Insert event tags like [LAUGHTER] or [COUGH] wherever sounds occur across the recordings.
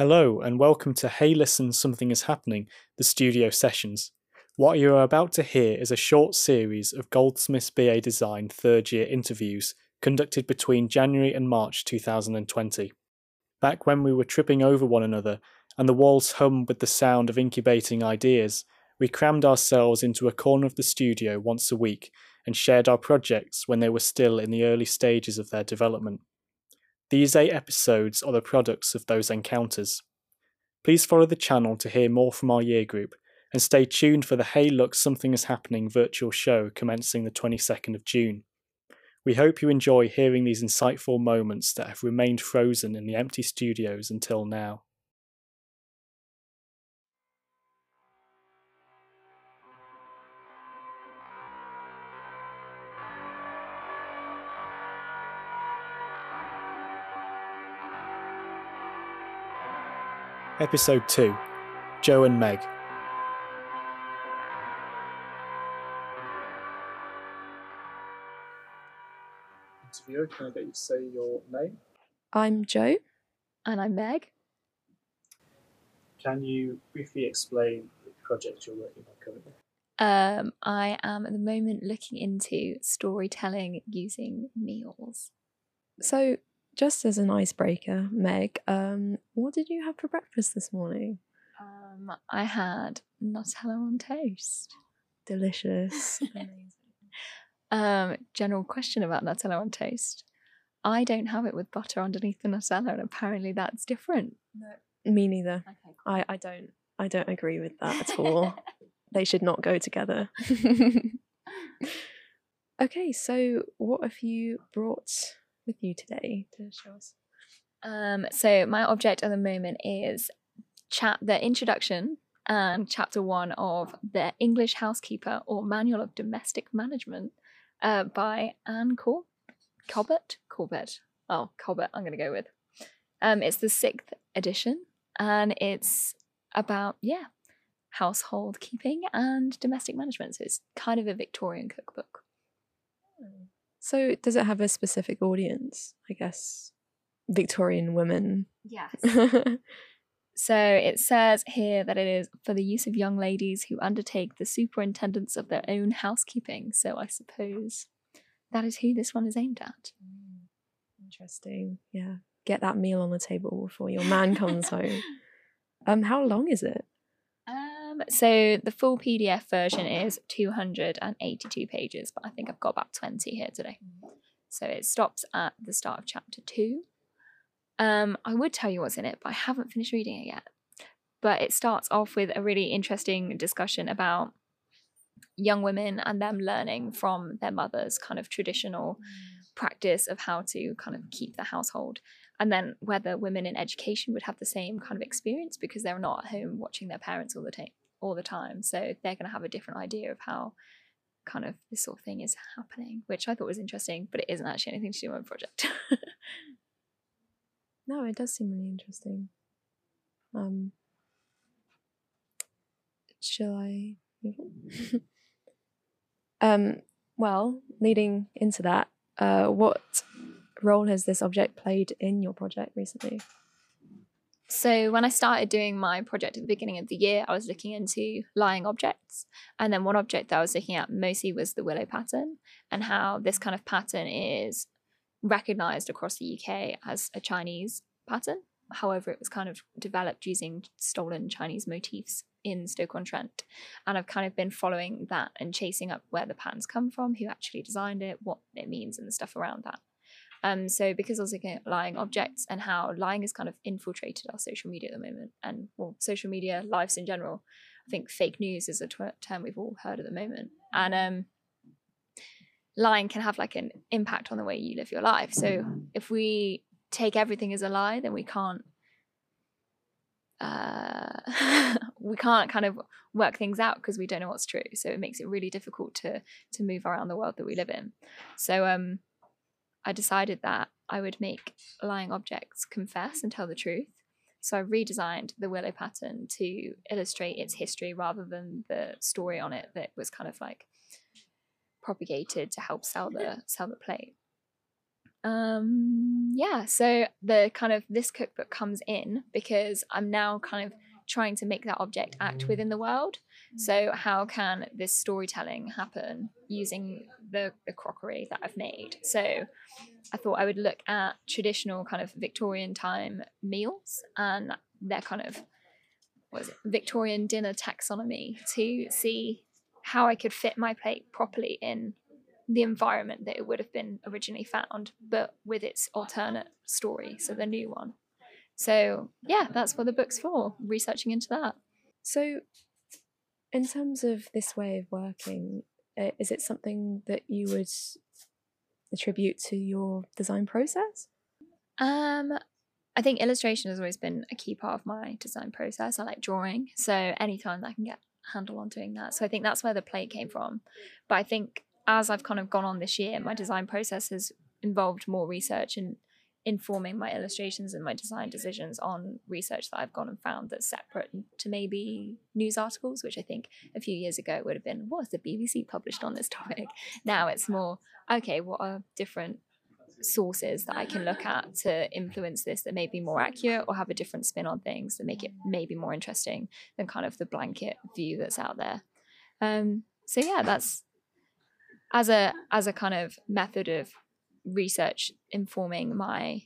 Hello, and welcome to Hey Listen, Something is Happening, the studio sessions. What you are about to hear is a short series of Goldsmiths BA Design third year interviews conducted between January and March 2020. Back when we were tripping over one another and the walls hummed with the sound of incubating ideas, we crammed ourselves into a corner of the studio once a week and shared our projects when they were still in the early stages of their development. These eight episodes are the products of those encounters. Please follow the channel to hear more from our year group and stay tuned for the Hey Look Something is Happening virtual show commencing the 22nd of June. We hope you enjoy hearing these insightful moments that have remained frozen in the empty studios until now. Episode 2 Joe and Meg. Interviewer, can I get you to say your name? I'm Joe. And I'm Meg. Can you briefly explain the project you're working on currently? Um, I am at the moment looking into storytelling using meals. So, just as an icebreaker, Meg, um, what did you have for breakfast this morning? Um, I had Nutella on toast. Delicious. [LAUGHS] Um, general question about Nutella on toast. I don't have it with butter underneath the Nutella, and apparently that's different. Me neither. Okay. I, I don't I don't agree with that at all. [LAUGHS] they should not go together. [LAUGHS] okay, so what have you brought with you today to show us? Um, so my object at the moment is chat the introduction and chapter one of the English Housekeeper or Manual of Domestic Management uh, by Anne Cor- Corbett. Corbett. Oh, Corbett. I'm going to go with. Um, it's the sixth edition, and it's about yeah, household keeping and domestic management. So it's kind of a Victorian cookbook. So does it have a specific audience? I guess Victorian women. Yes. [LAUGHS] So it says here that it is for the use of young ladies who undertake the superintendence of their own housekeeping. So I suppose that is who this one is aimed at. Interesting. Yeah. Get that meal on the table before your man comes home. [LAUGHS] Um, how long is it? So the full PDF version is 282 pages, but I think I've got about 20 here today. So it stops at the start of chapter two. Um, I would tell you what's in it, but I haven't finished reading it yet. But it starts off with a really interesting discussion about young women and them learning from their mother's kind of traditional practice of how to kind of keep the household. And then whether women in education would have the same kind of experience because they're not at home watching their parents all the time all the time. So they're gonna have a different idea of how kind of this sort of thing is happening, which I thought was interesting, but it isn't actually anything to do with my project. [LAUGHS] No, it does seem really interesting. Um, shall I [LAUGHS] um, well, leading into that, uh, what role has this object played in your project recently? So when I started doing my project at the beginning of the year, I was looking into lying objects. And then one object that I was looking at mostly was the willow pattern and how this kind of pattern is recognized across the UK as a Chinese pattern. However, it was kind of developed using stolen Chinese motifs in Stoke-on-Trent. And I've kind of been following that and chasing up where the patterns come from, who actually designed it, what it means, and the stuff around that. Um, so because I was looking at lying objects and how lying has kind of infiltrated our social media at the moment, and well, social media lives in general. I think fake news is a term we've all heard at the moment, and um, lying can have like an impact on the way you live your life. So if we take everything as a lie, then we can't uh, [LAUGHS] we can't kind of work things out because we don't know what's true. So it makes it really difficult to to move around the world that we live in. So um, I decided that I would make lying objects confess and tell the truth. So I redesigned the willow pattern to illustrate its history rather than the story on it that was kind of like propagated to help sell the [LAUGHS] sell the plate. Um, yeah, so the kind of this cookbook comes in because I'm now kind of trying to make that object act mm. within the world. Mm. So how can this storytelling happen using the, the crockery that I've made? So I thought I would look at traditional kind of Victorian time meals and their kind of what is it Victorian dinner taxonomy to see how I could fit my plate properly in the environment that it would have been originally found, but with its alternate story, so the new one. So yeah, that's what the book's for, researching into that. So, in terms of this way of working, uh, is it something that you would attribute to your design process? Um, I think illustration has always been a key part of my design process. I like drawing, so anytime I can get a handle on doing that. So I think that's where the plate came from. But I think as I've kind of gone on this year, my design process has involved more research and informing my illustrations and my design decisions on research that I've gone and found that's separate to maybe news articles, which I think a few years ago would have been, what has the BBC published on this topic? Now it's more, okay, what are different sources that I can look at to influence this that may be more accurate or have a different spin on things that make it maybe more interesting than kind of the blanket view that's out there. Um, so yeah, that's as a as a kind of method of research informing my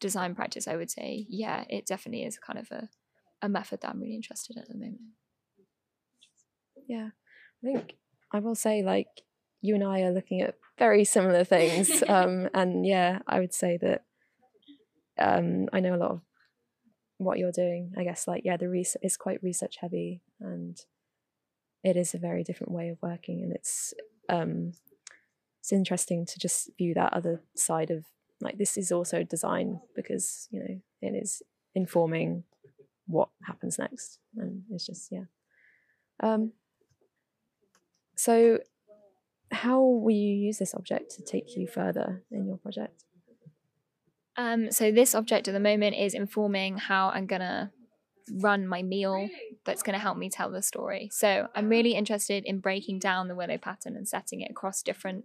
design practice, I would say, yeah, it definitely is kind of a, a method that I'm really interested in at the moment. Yeah. I think I will say like you and I are looking at very similar things. [LAUGHS] um, and yeah, I would say that um, I know a lot of what you're doing. I guess like yeah, the research is quite research heavy, and it is a very different way of working, and it's um, it's interesting to just view that other side of like this is also design because you know it is informing what happens next, and it's just yeah. Um, so how will you use this object to take you further in your project? Um, so this object at the moment is informing how I'm gonna run my meal that's going to help me tell the story. So I'm really interested in breaking down the willow pattern and setting it across different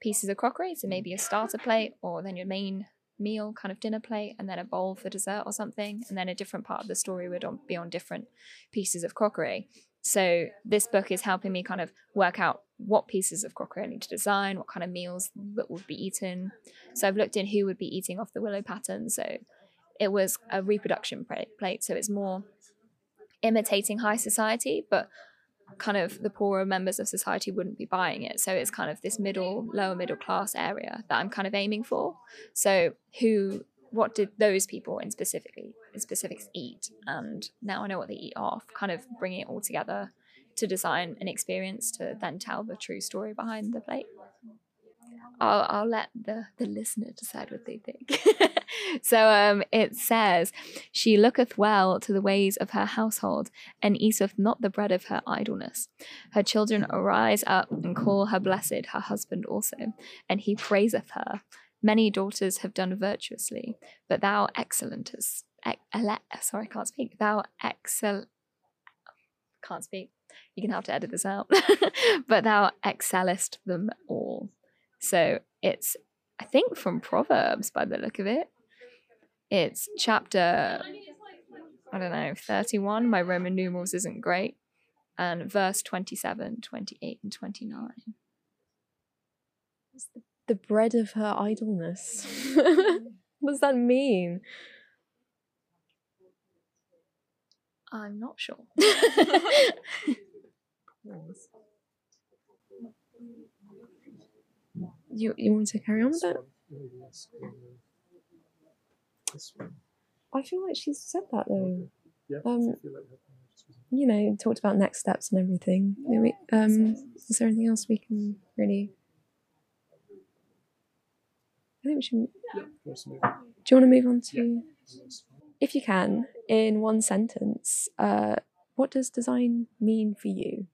pieces of crockery. So maybe a starter plate, or then your main meal, kind of dinner plate, and then a bowl for dessert or something. And then a different part of the story would be on different pieces of crockery. So this book is helping me kind of work out what pieces of crockery I need to design, what kind of meals that would be eaten. So I've looked in who would be eating off the willow pattern. So it was a reproduction plate, so it's more imitating high society, but kind of the poorer members of society wouldn't be buying it. So it's kind of this middle, lower middle class area that I'm kind of aiming for. So who what did those people in specifically in specifics eat? And now I know what they eat off, kind of bringing it all together to design an experience to then tell the true story behind the plate. I'll, I'll let the, the listener decide what they think. [LAUGHS] [LAUGHS] so um, it says, She looketh well to the ways of her household, and eateth not the bread of her idleness. Her children arise up and call her blessed, her husband also, and he praiseth her. Many daughters have done virtuously, but thou excellentest. ele- sorry, I can't speak. Thou excel. Can't speak. You're gonna have to edit this out. [LAUGHS] but thou excellest them all. So it's, I think, from Proverbs by the look of it. It's chapter, I don't know, 31. My Roman numerals isn't great. And verse 27, 28, and 29. The bread of her idleness. [LAUGHS] what does that mean? I'm not sure. [LAUGHS] you you want to carry on with that? I feel like she's said that though. Yeah. Um, I feel like her just was- You know, talked about next steps and everything. Maybe, um, is there anything else we can really? I think we should. Yeah, let's move on. Do you want to move on to, That's if you can, in one sentence? Uh, what does design mean for you?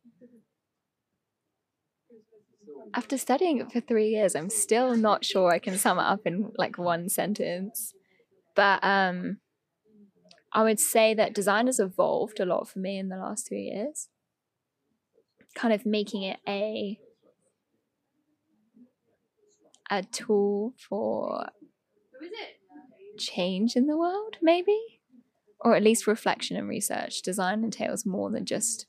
After studying it for three years, I'm still not sure I can sum it up in like one sentence. But um, I would say that design has evolved a lot for me in the last two years. Kind of making it a a tool for change in the world, maybe? Or at least reflection and research. Design entails more than just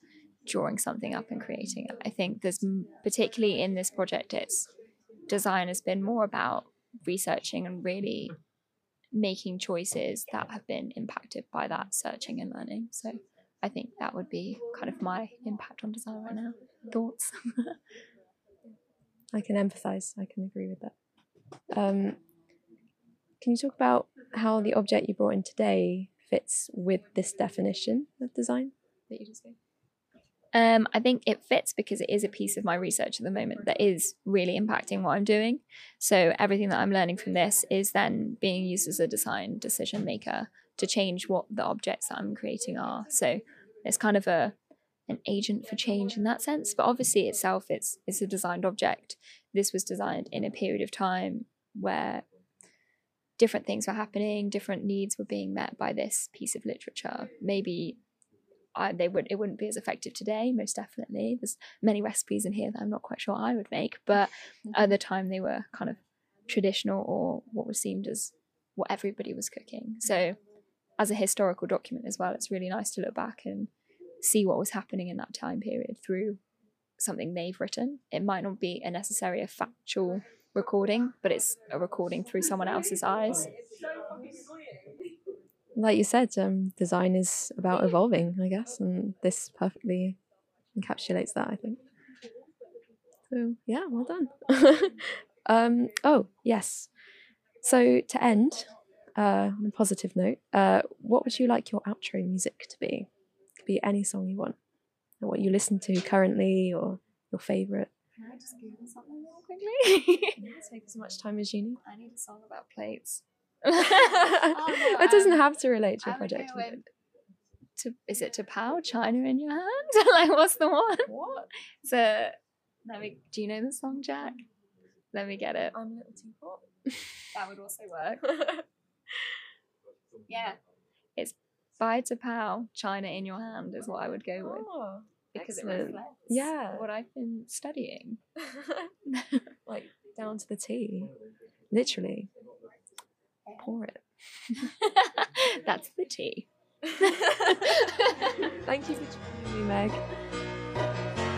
drawing something up and creating it. I think there's particularly in this project, it's design has been more about researching and really making choices that have been impacted by that searching and learning. So I think that would be kind of my impact on design right now. Thoughts? [LAUGHS] I can empathize. I can agree with that. Um, can you talk about how the object you brought in today fits with this definition of design that you just gave? Um, I think it fits because it is a piece of my research at the moment that is really impacting what I'm doing. So everything that I'm learning from this is then being used as a design decision maker to change what the objects that I'm creating are. So it's kind of a an agent for change in that sense. But obviously itself it's it's a designed object. This was designed in a period of time where different things were happening, different needs were being met by this piece of literature. Maybe I, they would it wouldn't be as effective today most definitely. There's many recipes in here that i'm not quite sure i would make but mm-hmm. at the time they were kind of traditional or what was seemed as what everybody was cooking. So as a historical document as well it's really nice to look back and see what was happening in that time period through something they've written. It might not be a necessary a factual recording but it's a recording through someone else's eyes Like you said, um, design is about evolving, I guess, and this perfectly encapsulates that, I think. So, yeah, well done. [LAUGHS] um, oh, yes. So, to end uh, on a positive note, uh, what would you like your outro music to be? It could be any song you want, or what you listen to currently, or your favourite. can i just google something real [LAUGHS] quickly Can you Take as much time as you need. i need a song about plates [LAUGHS] it doesn't um, have to relate to would project. to is it T'Pau China in your hand? [LAUGHS] like what's the one? What? So let me do you know the song Jack? Let me get it. I'm a little teapot. [LAUGHS] That would also work. Yeah. It's by T'Pau China in your hand is what I would go with. Oh, Because it excellent. reflects Yeah. what I've been studying. like down to the T. Literally. Pour it. [LAUGHS] That's the tea. [LAUGHS] Thank you for joining me, Meg.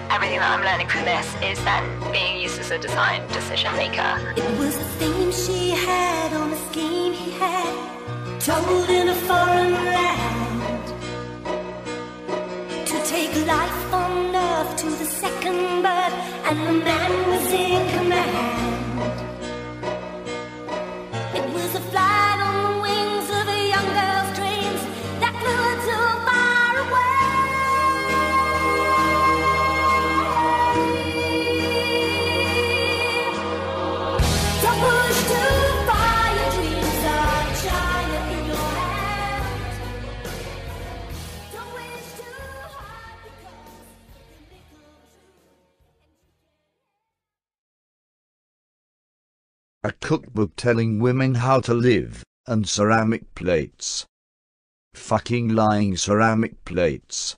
Everything that I'm learning from this is then being used as a design decision maker. It was the theme she had on the scheme he had, told in a foreign land. To take life on earth to the second birth, and the man was in command. Cookbook telling women how to live, and ceramic plates. Fucking lying ceramic plates.